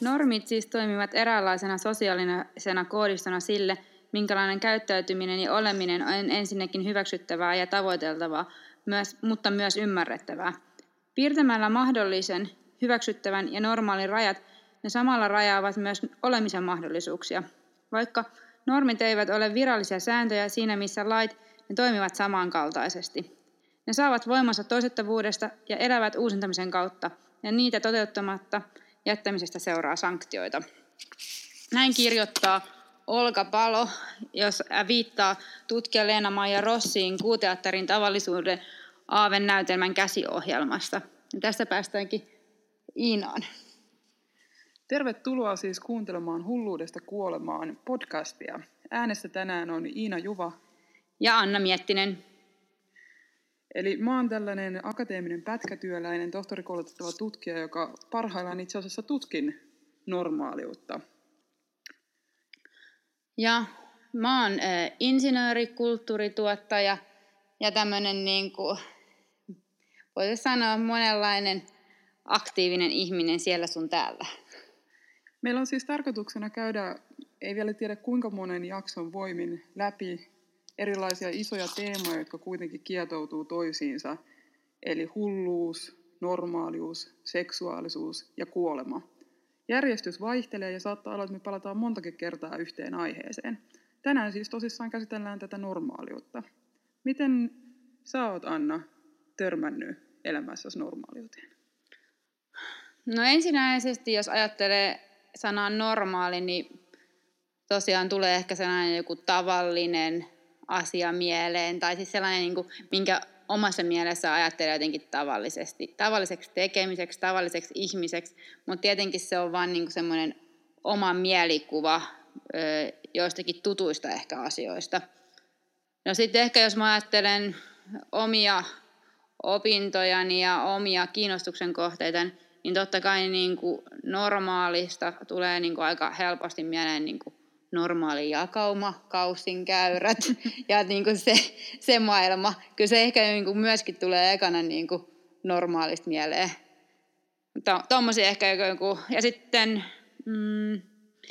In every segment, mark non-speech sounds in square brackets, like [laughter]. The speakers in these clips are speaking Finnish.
Normit siis toimivat eräänlaisena sosiaalisena koodistona sille, minkälainen käyttäytyminen ja oleminen on ensinnäkin hyväksyttävää ja tavoiteltavaa, myös, mutta myös ymmärrettävää. Piirtämällä mahdollisen, hyväksyttävän ja normaalin rajat, ne samalla rajaavat myös olemisen mahdollisuuksia. Vaikka normit eivät ole virallisia sääntöjä siinä, missä lait, ne toimivat samankaltaisesti. Ne saavat voimansa toisettavuudesta ja elävät uusintamisen kautta, ja niitä toteuttamatta jättämisestä seuraa sanktioita. Näin kirjoittaa Olga Palo, jos viittaa tutkija Leena-Maija Rossiin kuuteatterin tavallisuuden Aaven näytelmän käsiohjelmasta. Ja tästä päästäänkin Iinaan. Tervetuloa siis kuuntelemaan Hulluudesta kuolemaan podcastia. Äänessä tänään on Iina Juva ja Anna Miettinen. Eli mä oon tällainen akateeminen pätkätyöläinen, tohtorikoulutettava tutkija, joka parhaillaan itse asiassa tutkin normaaliutta. Ja mä oon äh, insinööri, kulttuurituottaja ja tämmöinen niin kuin, voisi sanoa monenlainen aktiivinen ihminen siellä sun täällä. Meillä on siis tarkoituksena käydä, ei vielä tiedä kuinka monen jakson voimin, läpi erilaisia isoja teemoja, jotka kuitenkin kietoutuu toisiinsa. Eli hulluus, normaalius, seksuaalisuus ja kuolema. Järjestys vaihtelee ja saattaa olla, että me palataan montakin kertaa yhteen aiheeseen. Tänään siis tosissaan käsitellään tätä normaaliutta. Miten sä oot, Anna, törmännyt elämässäsi normaaliuteen? No ensinnäisesti, jos ajattelee sanaa normaali, niin tosiaan tulee ehkä sellainen joku tavallinen asia mieleen, tai siis sellainen, niin kuin, minkä omassa mielessä ajattelee jotenkin tavallisesti, tavalliseksi tekemiseksi, tavalliseksi ihmiseksi, mutta tietenkin se on vain niin semmoinen oma mielikuva ö, joistakin tutuista ehkä asioista. No sitten ehkä jos mä ajattelen omia opintojani ja omia kiinnostuksen kohteita, niin totta kai niin kuin normaalista tulee niin kuin aika helposti mieleen niin kuin normaali jakauma, kaussin käyrät [laughs] ja niin kuin se, se maailma. Kyllä se ehkä niin kuin myöskin tulee ekana niin kuin normaalista mieleen. Tuommoisia ehkä joku, ja sitten mm,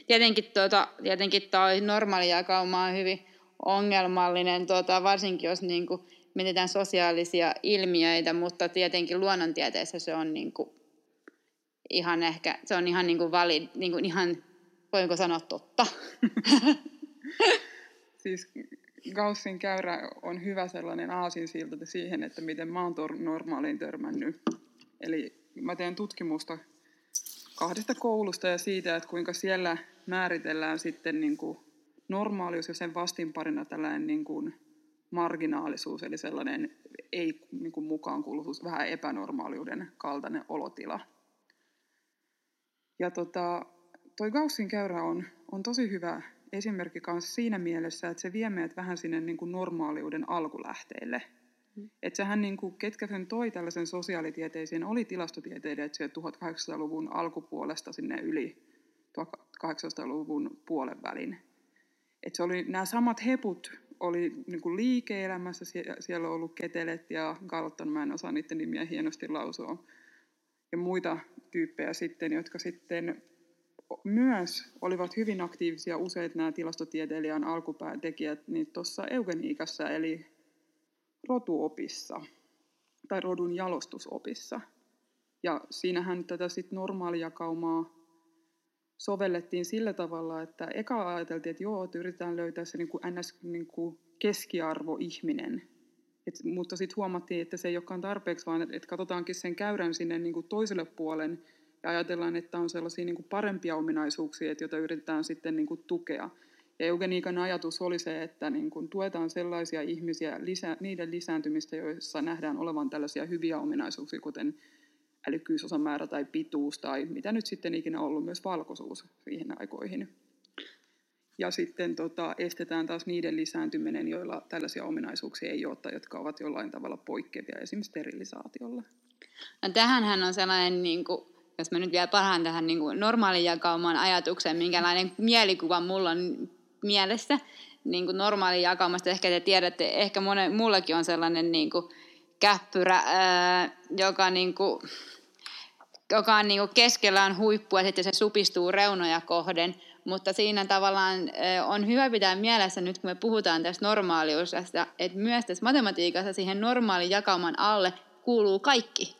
tietenkin, tuota, tietenkin normaali jakauma on hyvin ongelmallinen, tuota, varsinkin jos niin kuin mietitään sosiaalisia ilmiöitä, mutta tietenkin luonnontieteessä se on niin kuin ihan ehkä, se on ihan niin kuin valid, niin kuin ihan, voinko sanoa totta. [laughs] siis Gaussin käyrä on hyvä sellainen aasinsilta siihen, että miten mä oon normaaliin törmännyt. Eli mä teen tutkimusta kahdesta koulusta ja siitä, että kuinka siellä määritellään sitten niin kuin normaalius ja sen vastinparina tällainen niin kuin marginaalisuus, eli sellainen ei niin kuin mukaan kuuluvuus, vähän epänormaaliuden kaltainen olotila. Ja tota, toi Gaussin käyrä on, on tosi hyvä esimerkki kanssa siinä mielessä, että se vie meidät vähän sinne niin kuin normaaliuden alkulähteille. Mm. Että sehän, niin kuin, ketkä sen toi tällaisen sosiaalitieteisiin, oli tilastotieteilijät 1800-luvun alkupuolesta sinne yli 1800-luvun puolen välin. Et se oli, nämä samat heput oli niin kuin liike-elämässä, siellä on ollut Ketelet ja Galton, mä en osaa niiden nimiä hienosti lausua, ja muita tyyppejä sitten, jotka sitten myös olivat hyvin aktiivisia useat nämä tilastotieteilijän alkupäätekijät niin tuossa eugeniikassa eli rotuopissa tai rodun jalostusopissa. Ja siinähän tätä sitten normaalijakaumaa sovellettiin sillä tavalla, että eka ajateltiin, että joo, että yritetään löytää se niin kuin ns. Niin kuin keskiarvoihminen. Et, mutta sitten huomattiin, että se ei olekaan tarpeeksi, vaan että et katsotaankin sen käyrän sinne niin kuin toiselle puolen ja ajatellaan, että on sellaisia niin kuin parempia ominaisuuksia, että joita yritetään sitten niin kuin tukea. Ja eugeniikan ajatus oli se, että niin kuin tuetaan sellaisia ihmisiä, lisä, niiden lisääntymistä, joissa nähdään olevan tällaisia hyviä ominaisuuksia, kuten älykkyysosamäärä tai pituus tai mitä nyt sitten ikinä ollut, myös valkoisuus siihen aikoihin. Ja sitten tota, estetään taas niiden lisääntyminen, joilla tällaisia ominaisuuksia ei ole tai jotka ovat jollain tavalla poikkeavia, esimerkiksi sterilisaatiolla. No tähänhän on sellainen, niin kuin, jos mä nyt vielä pahaan tähän niin kuin normaalin jakauman ajatukseen, minkälainen mielikuva mulla on mielessä niin kuin normaalin jakaumasta. Ehkä te tiedätte, ehkä monen, mullakin on sellainen niin kuin, käppyrä, ää, joka niin kuin, joka on niin keskellä on huippu ja sitten se supistuu reunoja kohden, mutta siinä tavallaan on hyvä pitää mielessä nyt, kun me puhutaan tästä normaaliudesta, että myös tässä matematiikassa siihen normaalin jakauman alle kuuluu kaikki.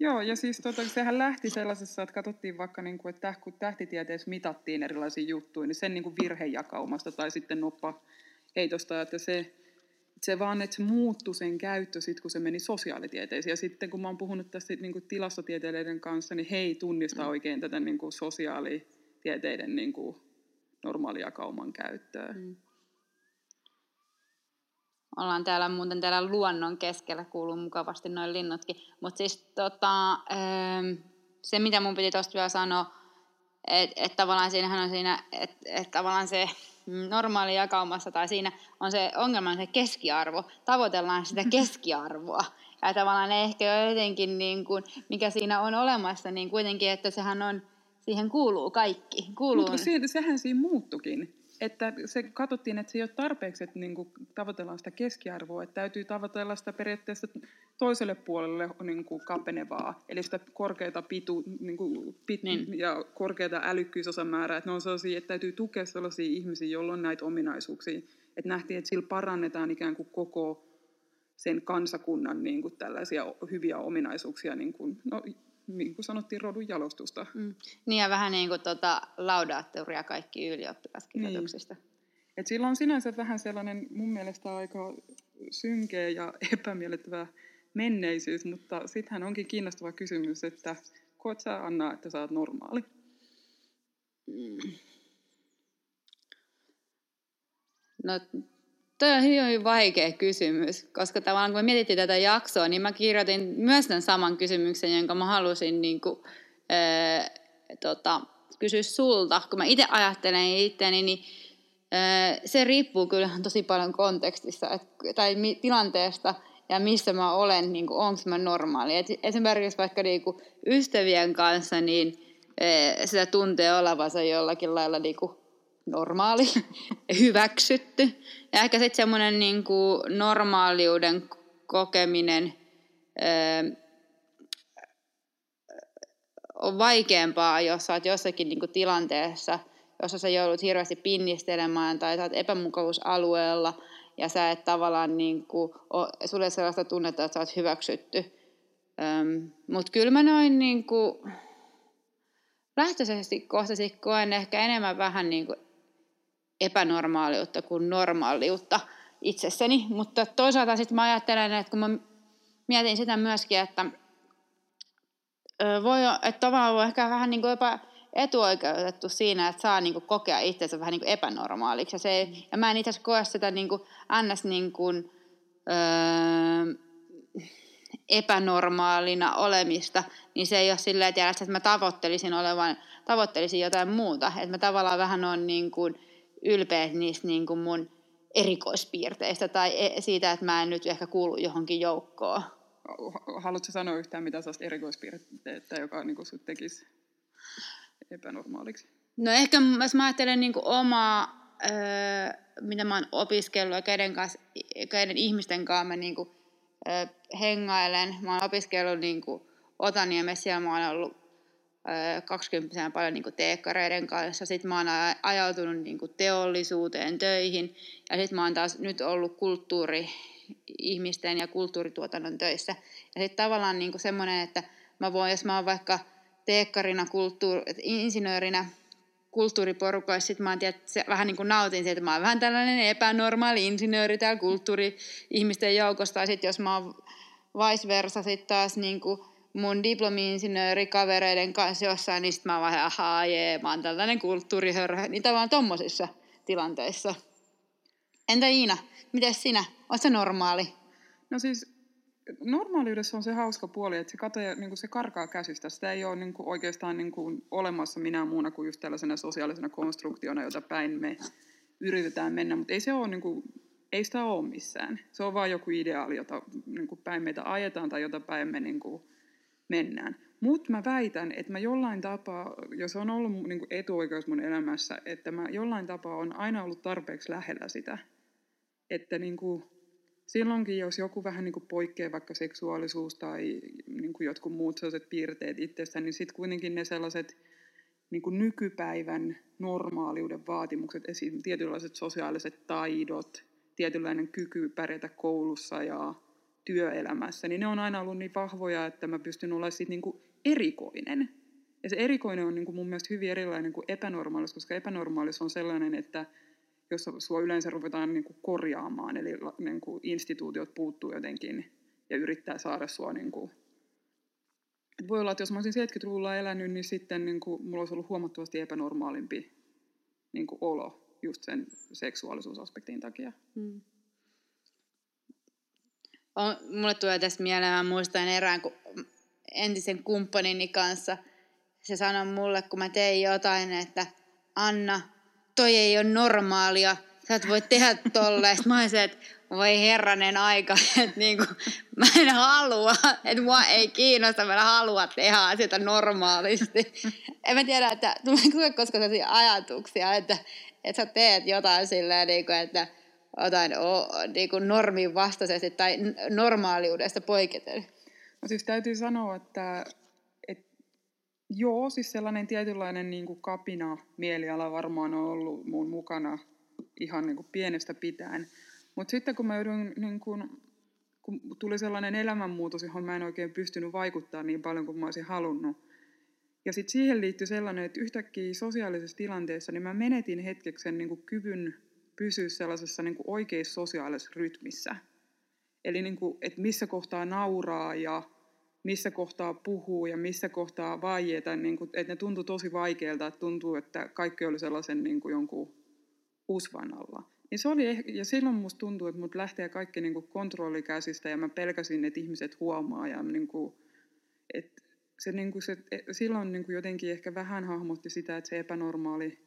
Joo, ja siis tota, sehän lähti sellaisessa, että katsottiin vaikka, niin kuin, että kun tähtitieteessä mitattiin erilaisia juttuja, niin sen niin kuin virhejakaumasta tai sitten noppa heitosta, että se, se vaan, että se muuttui sen käyttö sitten, kun se meni sosiaalitieteisiin. Ja sitten kun mä oon puhunut tästä niin kuin tilastotieteilijöiden kanssa, niin he ei tunnista mm. oikein tätä niin kuin sosiaalitieteiden niin kuin normaalijakauman käyttöä. Mm. Ollaan täällä muuten täällä luonnon keskellä, kuuluu mukavasti noin linnutkin. Mutta siis tota, ähm, se, mitä mun piti tuosta vielä sanoa, että et tavallaan siinähän on siinä, että et tavallaan se normaali jakaumassa tai siinä on se ongelma on se keskiarvo. Tavoitellaan sitä [laughs] keskiarvoa. Ja tavallaan ehkä jotenkin, niin kuin, mikä siinä on olemassa, niin kuitenkin, että sehän on, siihen kuuluu kaikki. Kuuluu... Mutta se, sehän siinä muuttukin että se katsottiin, että se ei ole tarpeeksi, että niin kuin tavoitellaan sitä keskiarvoa, että täytyy tavoitella sitä periaatteessa toiselle puolelle niin kuin kapenevaa, eli sitä korkeata pitu, niin kuin pit, niin. ja korkeata älykkyysosamäärää, että ne on sellaisia, että täytyy tukea sellaisia ihmisiä, joilla on näitä ominaisuuksia, että nähtiin, että sillä parannetaan ikään kuin koko sen kansakunnan niin kuin tällaisia hyviä ominaisuuksia, niin kuin, no, niin kuin sanottiin, rodun jalostusta. Mm. Niin ja vähän niin kuin tuota laudaattoria kaikki ylioppilaskirjoituksista. Niin. Et sillä on sinänsä vähän sellainen mun mielestä aika synkeä ja epämiellyttävä menneisyys, mutta sittenhän onkin kiinnostava kysymys, että koet sä Anna, että sä oot normaali? Mm. No Toi on hyvin, hyvin vaikea kysymys, koska tavallaan kun me mietittiin tätä jaksoa, niin mä kirjoitin myös tämän saman kysymyksen, jonka mä halusin niin kuin, ää, tota, kysyä sulta. Kun mä itse ajattelen itseäni, niin ää, se riippuu kyllä tosi paljon kontekstista et, tai mi, tilanteesta ja missä mä olen, niin onko mä normaali. Et esimerkiksi vaikka niin kuin ystävien kanssa, niin ää, sitä tuntee olevansa jollakin lailla niin kuin normaali, [laughs] hyväksytty. Ja ehkä sitten semmoinen niin normaaliuden kokeminen öö, on vaikeampaa, jos sä oot jossakin niin kuin tilanteessa, jossa sä joudut hirveästi pinnistelemään tai sä oot epämukavuusalueella ja sä et tavallaan, niin kuin, sulle sellaista tunnetta, että sä oot hyväksytty. Mutta kyllä mä noin niin kuin, lähtöisesti kohtaisin koen ehkä enemmän vähän niin kuin epänormaaliutta kuin normaaliutta itsessäni. Mutta toisaalta sitten mä ajattelen, että kun mä mietin sitä myöskin, että voi, että tavallaan voi ehkä vähän niin kuin jopa etuoikeutettu siinä, että saa niin kuin kokea itsensä vähän niin kuin epänormaaliksi. Ja, se, ja mä en itse asiassa koe sitä niin kuin ns. Niin kuin, öö, epänormaalina olemista, niin se ei ole silleen, että mä tavoittelisin, olevan, tavoittelisin jotain muuta. Että mä tavallaan vähän on niin kuin, ylpeä niistä niin kuin mun erikoispiirteistä tai e, siitä, että mä en nyt ehkä kuulu johonkin joukkoon. Haluatko sanoa yhtään mitä sellaista erikoispiirteitä, joka niin kuin sut tekisi epänormaaliksi? No ehkä jos mä ajattelen niin kuin omaa, öö, mitä mä oon opiskellut ja keiden, kanssa, keiden ihmisten kanssa mä niin kuin, öö, hengailen. Mä oon opiskellut niin kuin Otaniemessä ja mä oon ollut 20 paljon niin teekkareiden kanssa. Sitten mä oon ajautunut niin teollisuuteen töihin ja sitten mä oon taas nyt ollut kulttuuri-ihmisten ja kulttuurituotannon töissä. Ja sitten tavallaan niin semmoinen, että mä voin, jos mä oon vaikka teekkarina, kulttuuri, insinöörinä kulttuuriporukoissa, sitten mä oon, tiedät, se, vähän niin kuin nautin siitä, että mä oon vähän tällainen epänormaali insinööri täällä kulttuuri-ihmisten joukosta. Tai sitten jos mä oon vice versa sitten taas niin kuin mun diplomi-insinöörikavereiden kanssa jossain, niin mä vaan, ahaa, jee, mä oon tällainen kulttuurihörhö, niin tavallaan tommosissa tilanteissa. Entä Iina, miten sinä? Oletko se normaali? No siis normaaliudessa on se hauska puoli, että se katoja, niin kuin se karkaa käsistä. Sitä ei ole niin kuin oikeastaan niin kuin olemassa minä muuna kuin just tällaisena sosiaalisena konstruktiona, jota päin me yritetään mennä, mutta ei se ole niin kuin, ei sitä ole missään. Se on vain joku ideaali, jota niin kuin päin meitä ajetaan tai jota päin me niin kuin mennään. Mutta mä väitän, että mä jollain tapaa, jos on ollut niin kuin etuoikeus mun elämässä, että mä jollain tapaa on aina ollut tarpeeksi lähellä sitä, että niin kuin, silloinkin, jos joku vähän niin kuin poikkeaa vaikka seksuaalisuus tai niin kuin jotkut muut sellaiset piirteet itsestä, niin sitten kuitenkin ne sellaiset niin kuin nykypäivän normaaliuden vaatimukset, esim. tietynlaiset sosiaaliset taidot, tietynlainen kyky pärjätä koulussa ja työelämässä, niin ne on aina ollut niin vahvoja, että mä pystyn olemaan siitä niin kuin erikoinen. Ja se erikoinen on niin kuin mun mielestä hyvin erilainen kuin epänormaalis, koska epänormaalis on sellainen, että jos sua yleensä ruvetaan niin kuin korjaamaan, eli niin kuin instituutiot puuttuu jotenkin ja yrittää saada sua... Niin kuin... voi olla, että jos mä olisin 70-luvulla elänyt, niin sitten niin kuin, mulla olisi ollut huomattavasti epänormaalimpi niin kuin olo just sen seksuaalisuusaspektin takia. Hmm. On, mulle tulee tästä mieleen, mä muistan erään kun entisen kumppanini kanssa, se sanoi mulle, kun mä tein jotain, että Anna, toi ei ole normaalia, sä et voi tehdä tolleen. Sitten mä olisin, että voi herranen aika, [laughs] että niinku, mä en halua, että mua ei kiinnosta, mä en halua tehdä asioita normaalisti. En mä tiedä, että tulee koska sellaisia ajatuksia, että, että sä teet jotain silleen, niin kuin, että jotain niin kuin normin vastaisesti tai normaaliudesta poiketen. No siis täytyy sanoa, että, että joo, siis sellainen tietynlainen niin kuin kapina mieliala varmaan on ollut mun mukana ihan niin kuin pienestä pitäen. Mutta sitten kun mä joudun, niin kuin, kun tuli sellainen elämänmuutos, johon mä en oikein pystynyt vaikuttaa niin paljon kuin mä olisin halunnut, ja sitten siihen liittyy sellainen, että yhtäkkiä sosiaalisessa tilanteessa niin mä menetin hetkeksi niin kuin kyvyn pysyä sellaisessa niin kuin oikeassa sosiaalisessa rytmissä. Eli niin kuin, että missä kohtaa nauraa ja missä kohtaa puhuu ja missä kohtaa vaieta, niin kuin, että ne tuntui tosi vaikealta, että tuntuu, että kaikki oli sellaisen niin kuin jonkun usvan alla. Niin se oli, ja silloin musta tuntuu, että mut lähtee kaikki niin kontrollikäsistä ja mä pelkäsin, että ihmiset huomaa ja niin kuin, että se, niin kuin se, silloin niin kuin jotenkin ehkä vähän hahmotti sitä, että se epänormaali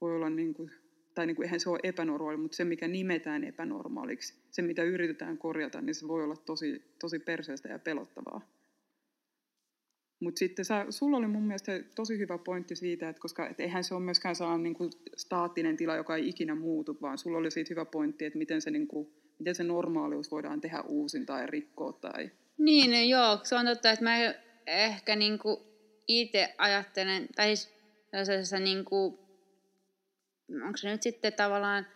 voi olla niin kuin tai niin kuin, eihän se ole epänormaali, mutta se, mikä nimetään epänormaaliksi, se, mitä yritetään korjata, niin se voi olla tosi, tosi perseestä ja pelottavaa. Mutta sitten sä, sulla oli mun mielestä tosi hyvä pointti siitä, että koska et eihän se ole myöskään sellainen niin kuin staattinen tila, joka ei ikinä muutu, vaan sulla oli siitä hyvä pointti, että miten se, niin kuin, miten se normaalius voidaan tehdä uusin tai rikkoa. Tai... Niin, no joo, se on totta, että mä ehkä niin itse ajattelen, tai siis niin kuin onko se nyt sitten tavallaan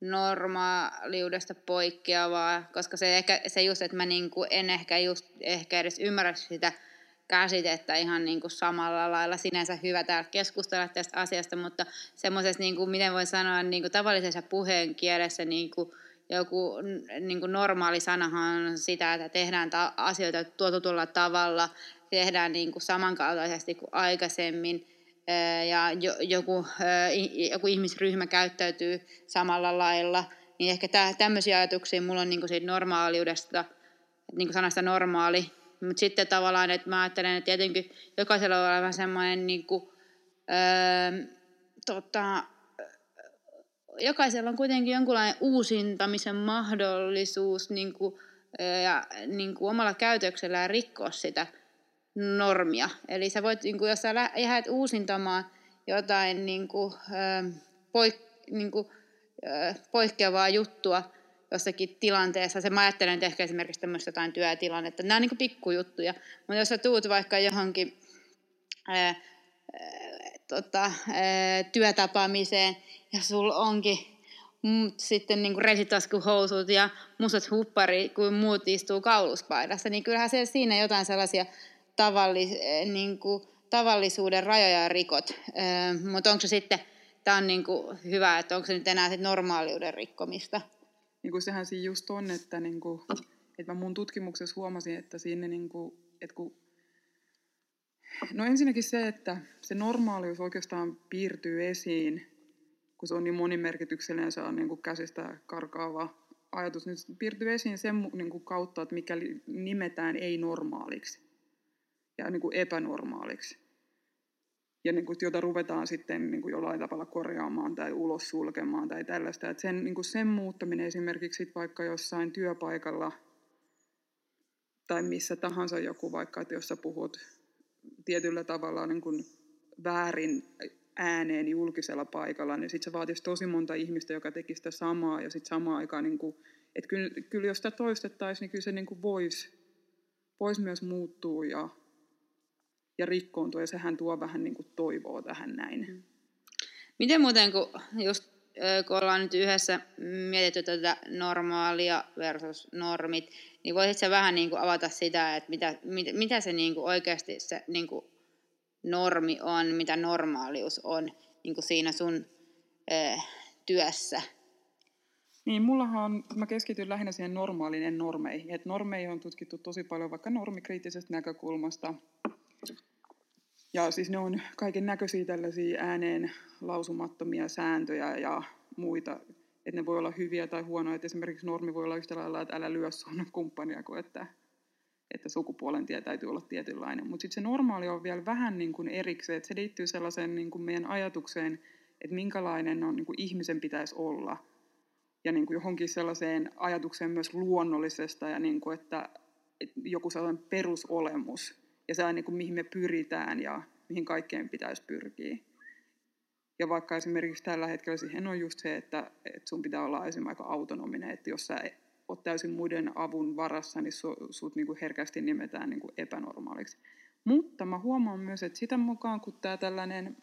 normaaliudesta poikkeavaa, koska se, ehkä, se just, että mä niinku en ehkä, just, ehkä edes ymmärrä sitä käsitettä ihan niinku samalla lailla. Sinänsä hyvä täällä keskustella tästä asiasta, mutta semmoisessa, niinku, miten voi sanoa, niinku tavallisessa puheen kielessä niinku, joku niinku normaali sanahan on sitä, että tehdään ta- asioita tuotutulla tavalla, tehdään niinku samankaltaisesti kuin aikaisemmin – ja joku, joku ihmisryhmä käyttäytyy samalla lailla, niin ehkä tämmöisiä ajatuksia mulla on niin siitä normaaliudesta, niin sanasta normaali, mutta sitten tavallaan, että mä ajattelen, että tietenkin jokaisella on vähän semmoinen, niin kuin, öö, tota, jokaisella on kuitenkin jonkunlainen uusintamisen mahdollisuus niin kuin, ja niin kuin omalla käytöksellään rikkoa sitä normia. Eli sä voit, niin kuin, jos sä lähdet uusintamaan jotain niin kuin, poik, niin kuin, poikkeavaa juttua jossakin tilanteessa, se mä ajattelen että ehkä esimerkiksi tämmöistä jotain työtilannetta, nämä on niin kuin pikkujuttuja, mutta jos sä tuut vaikka johonkin ää, ää, tota, ää, työtapaamiseen ja sulla onkin mm, sitten niin resitaskuhousut ja mustat huppari, kun muut istuu kauluspaidassa, niin kyllähän se siinä jotain sellaisia tavallis, eh, niin kuin, tavallisuuden rajoja rikot. Eh, mutta onko se sitten, tämä on niin kuin hyvä, että onko se nyt enää sit normaaliuden rikkomista? Niin kuin sehän siinä just on, että, niin kuin, että mä mun tutkimuksessa huomasin, että siinä niin kuin, että kun No ensinnäkin se, että se normaalius oikeastaan piirtyy esiin, kun se on niin monimerkityksellinen, se on niin kuin käsistä karkaava ajatus, se piirtyy esiin sen niin kuin kautta, että mikä nimetään ei-normaaliksi ja niin kuin epänormaaliksi. Ja niin kuin, jota ruvetaan sitten niin kuin jollain tavalla korjaamaan tai ulos sulkemaan tai tällaista. Että sen, niin kuin sen muuttaminen esimerkiksi vaikka jossain työpaikalla tai missä tahansa joku vaikka, että jos sä puhut tietyllä tavalla niin kuin väärin ääneen julkisella paikalla, niin sitten se vaatisi tosi monta ihmistä, joka teki sitä samaa ja sitten samaan aikaan niin kuin Et kyllä, kyllä jos sitä toistettaisiin, niin kyllä se niin kuin voisi vois myös muuttua ja, ja rikkoontua, ja sehän tuo vähän niin kuin toivoa tähän näin. Mm. Miten muuten, kun just kun ollaan nyt yhdessä mietitty tätä normaalia versus normit, niin voisitko vähän niin kuin avata sitä, että mitä, mitä, mitä se niin kuin oikeasti se niin kuin normi on, mitä normaalius on niin kuin siinä sun äh, työssä? Niin, mullahan on, mä keskityn lähinnä siihen normaalinen normeihin. Et normeja on tutkittu tosi paljon vaikka normikriittisestä näkökulmasta. Ja siis ne on kaiken näköisiä tällaisia ääneen lausumattomia sääntöjä ja muita. Että ne voi olla hyviä tai huonoja. Et esimerkiksi normi voi olla yhtä lailla, että älä lyö sun kumppania kuin että, että sukupuolen tie täytyy olla tietynlainen. Mutta sitten se normaali on vielä vähän niin kuin erikseen. Että se liittyy sellaiseen niin kuin meidän ajatukseen, että minkälainen on, niin kuin ihmisen pitäisi olla – ja niin kuin johonkin sellaiseen ajatukseen myös luonnollisesta ja niin kuin, että, että joku sellainen perusolemus ja se on niin kuin, mihin me pyritään ja mihin kaikkeen pitäisi pyrkiä. Ja vaikka esimerkiksi tällä hetkellä siihen on just se, että, että sun pitää olla esimerkiksi aika autonominen, että jos sä oot täysin muiden avun varassa, niin su, sut niin kuin herkästi nimetään niin kuin epänormaaliksi. Mutta mä huomaan myös, että sitä mukaan kun tämä tällainen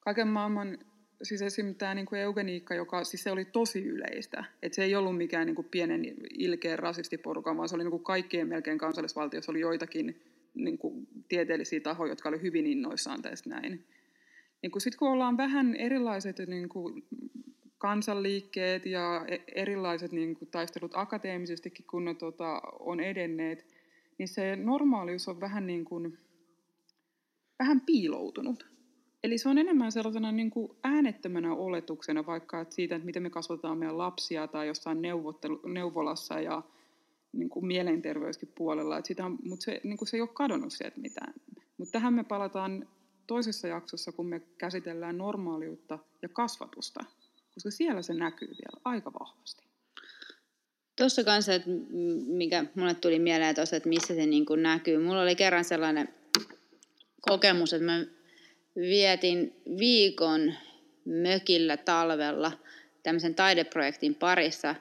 kaiken maailman siis esim. tämä niin kuin eugeniikka, joka siis se oli tosi yleistä. että se ei ollut mikään niin kuin pienen ilkeä rasistiporukan, vaan se oli niin kuin kaikkien melkein kansallisvaltiossa oli joitakin niin kuin tieteellisiä tahoja, jotka oli hyvin innoissaan tästä näin. Niin sitten kun ollaan vähän erilaiset niin kuin kansanliikkeet ja e-, erilaiset niin kuin taistelut akateemisestikin, kun ne tota, on edenneet, niin se normaalius on vähän, niin kuin, vähän piiloutunut. Eli se on enemmän sellaisena niin kuin äänettömänä oletuksena vaikka että siitä, että miten me kasvatetaan meidän lapsia tai jossain neuvolassa ja niin kuin mielenterveyskin puolella. Että sitä, mutta se, niin kuin se ei ole kadonnut sieltä mitään. Mutta tähän me palataan toisessa jaksossa, kun me käsitellään normaaliutta ja kasvatusta, koska siellä se näkyy vielä aika vahvasti. Tuossa kanssa, että mikä mulle tuli mieleen tuossa, että missä se niin kuin näkyy. Mulla oli kerran sellainen kokemus, että mä vietin viikon mökillä talvella tämmöisen taideprojektin parissa,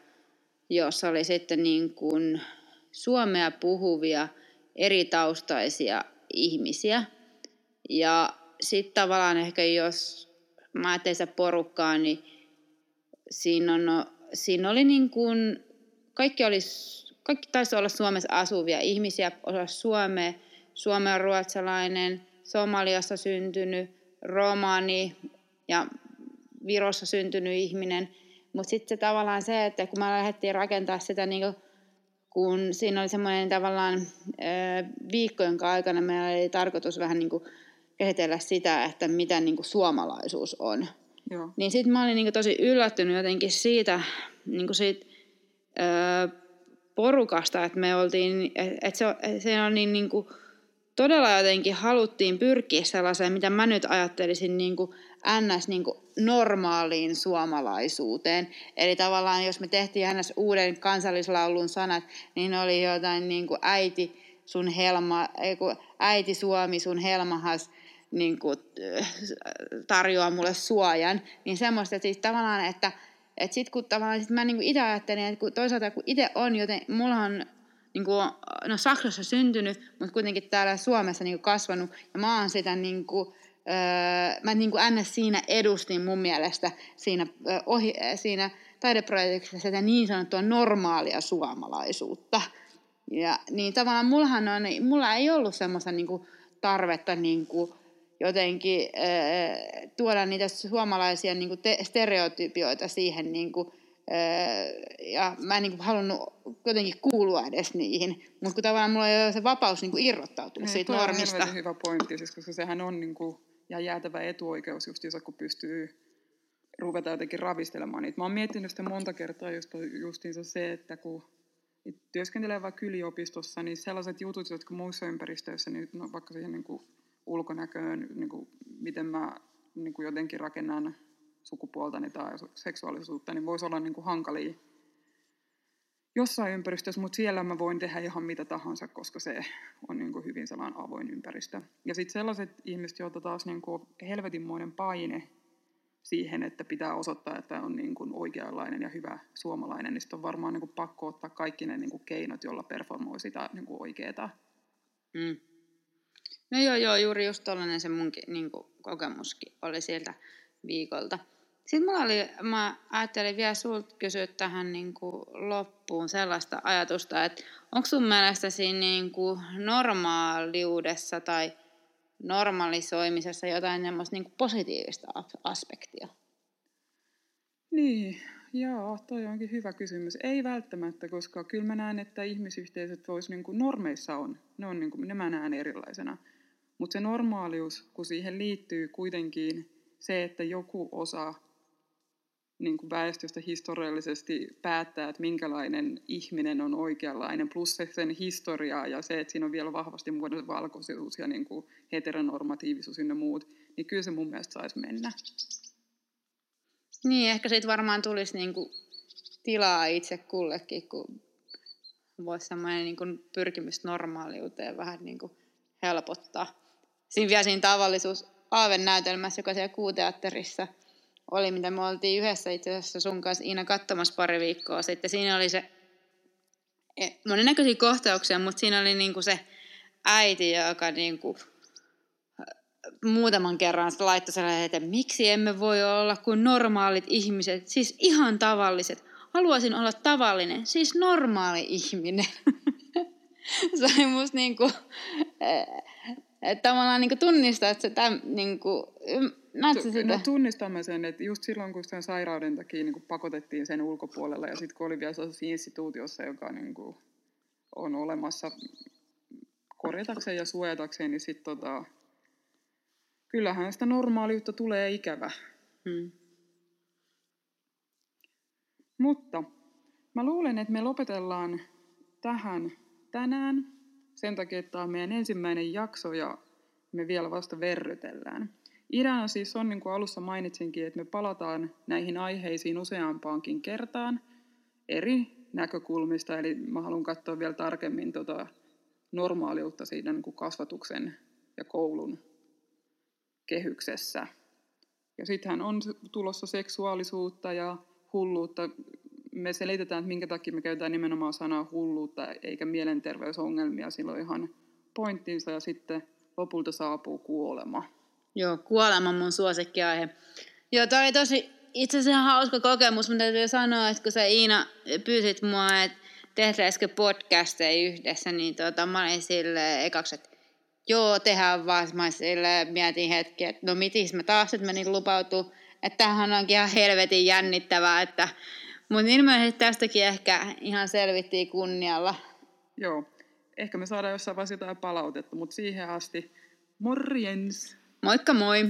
jossa oli sitten niin kuin suomea puhuvia eri taustaisia ihmisiä. Ja sitten tavallaan ehkä jos mä ajattelin sitä porukkaa, niin siinä, on, siinä oli niin kuin, kaikki, oli, kaikki taisi olla Suomessa asuvia ihmisiä, osa suomea, suomea ruotsalainen, Somaliassa syntynyt, romani ja Virossa syntynyt ihminen. Mutta sitten se tavallaan se, että kun me lähdettiin rakentaa sitä, niin kun siinä oli semmoinen tavallaan viikko, jonka aikana meillä oli tarkoitus vähän niin kuin kehitellä sitä, että mitä niin kuin suomalaisuus on. Joo. Niin sitten mä olin niin kuin tosi yllättynyt jotenkin siitä, niin kuin siitä porukasta, että me oltiin, että se, se on niin, niin kuin, todella jotenkin haluttiin pyrkiä sellaiseen, mitä mä nyt ajattelisin niin kuin ns. Niin kuin normaaliin suomalaisuuteen. Eli tavallaan jos me tehtiin ns. uuden kansallislaulun sanat, niin oli jotain niin kuin äiti sun helma, äiti Suomi sun helmahas niin kuin, tarjoaa mulle suojan. Niin semmoista, että siis tavallaan, että että sitten kun tavallaan sit mä niin itse ajattelin, että kun toisaalta kun itse on, joten mulla on niin kuin, no Saksassa syntynyt, mutta kuitenkin täällä Suomessa niin kuin kasvanut. Ja mä oon sitä niin kuin, öö, mä niin kuin siinä edustin mun mielestä siinä, öö, ohi, siinä taideprojektissa sitä niin sanottua normaalia suomalaisuutta. Ja niin tavallaan mullahan on, mulla ei ollut semmoista niin kuin, tarvetta niin kuin, jotenkin öö, tuoda niitä suomalaisia niin kuin te, stereotypioita siihen niin kuin, ja mä en niin kuin halunnut jotenkin kuulua edes niihin, mutta kun tavallaan mulla ei ole se vapaus niin kuin irrottautua Ei, siitä normista. on hyvä pointti, siis koska sehän on niin kuin, ja jäätävä etuoikeus justiinsa, kun pystyy ruveta jotenkin ravistelemaan niitä. Mä oon miettinyt sitä monta kertaa just, justiinsa se, että kun työskentelee vaikka yliopistossa, niin sellaiset jutut, jotka muissa ympäristöissä, niin no, vaikka siihen niin kuin ulkonäköön, niin kuin, miten mä niin kuin jotenkin rakennan sukupuoltani tai seksuaalisuutta, niin voisi olla niin kuin hankalia jossain ympäristössä, mutta siellä mä voin tehdä ihan mitä tahansa, koska se on niin kuin hyvin sellainen avoin ympäristö. Ja sitten sellaiset ihmiset, joita taas niin kuin helvetinmoinen paine siihen, että pitää osoittaa, että on niin kuin oikeanlainen ja hyvä suomalainen, niin sitten on varmaan niin kuin pakko ottaa kaikki ne niin kuin keinot, joilla performoi sitä niin kuin oikeaa. Mm. No joo, joo, juuri just tollainen se munkin niin kuin, kokemuskin oli sieltä viikolta. Sitten mulla oli, mä ajattelin vielä sulta kysyä tähän niin kuin loppuun sellaista ajatusta, että onko sun mielestä siinä niin kuin normaaliudessa tai normalisoimisessa jotain niin positiivista aspektia? Niin, joo, toi onkin hyvä kysymys. Ei välttämättä, koska kyllä mä näen, että ihmisyhteisöt vois niin kuin normeissa on. Ne, on niin kuin, ne mä näen erilaisena. Mutta se normaalius, kun siihen liittyy kuitenkin se, että joku osa niin kuin väestöstä historiallisesti päättää, että minkälainen ihminen on oikeanlainen, plus se sen historiaa ja se, että siinä on vielä vahvasti muodon valkoisuus ja niin kuin heteronormatiivisuus ynnä muut, niin kyllä se mun mielestä saisi mennä. Niin, ehkä siitä varmaan tulisi niin kuin tilaa itse kullekin, kun voisi semmoinen niin kuin pyrkimys normaaliuteen vähän niin kuin helpottaa. Siinä vielä siinä tavallisuus Aaven-näytelmässä, joka siellä kuuteatterissa – oli, mitä me oltiin yhdessä itse asiassa sun kanssa Iina katsomassa pari viikkoa sitten. Siinä oli se e, monennäköisiä kohtauksia, mutta siinä oli niinku se äiti, joka niinku muutaman kerran laittoi sellainen, että miksi emme voi olla kuin normaalit ihmiset, siis ihan tavalliset. Haluaisin olla tavallinen, siis normaali ihminen. [laughs] se oli musta niinku, että tavallaan niinku tunnistaa, että se täm, niinku, Näetkö sitä? No tunnistamme sen, että just silloin kun sen sairauden takia niin kuin pakotettiin sen ulkopuolelle ja sitten kun oli vielä sellaisessa instituutiossa, joka niin kuin on olemassa korjatakseen ja suojatakseen, niin sitten tota, kyllähän sitä normaaliutta tulee ikävä. Hmm. Mutta mä luulen, että me lopetellaan tähän tänään sen takia, että tämä on meidän ensimmäinen jakso ja me vielä vasta verrytellään. Ideana siis on, niin kuin alussa mainitsinkin, että me palataan näihin aiheisiin useampaankin kertaan eri näkökulmista. Eli mä haluan katsoa vielä tarkemmin tota normaaliutta siinä niin kuin kasvatuksen ja koulun kehyksessä. Ja sittenhän on tulossa seksuaalisuutta ja hulluutta. Me selitetään, että minkä takia me käytetään nimenomaan sanaa hulluutta eikä mielenterveysongelmia. Sillä on ihan pointtinsa ja sitten lopulta saapuu kuolema. Joo, kuolema mun suosikkiaihe. Joo, toi oli tosi itse asiassa hauska kokemus, mutta täytyy sanoa, että kun sä Iina pyysit mua, että tehdäänkö podcasteja yhdessä, niin tota, mä olin sille ekaksi, että joo, tehdään vaan. Mä sille mietin hetki, että no mitis mä taas että menin lupautua, että tämähän onkin ihan helvetin jännittävää, että mutta ilmeisesti tästäkin ehkä ihan selvittiin kunnialla. Joo, ehkä me saadaan jossain vaiheessa jotain palautetta, mutta siihen asti morjens! Moikka moi!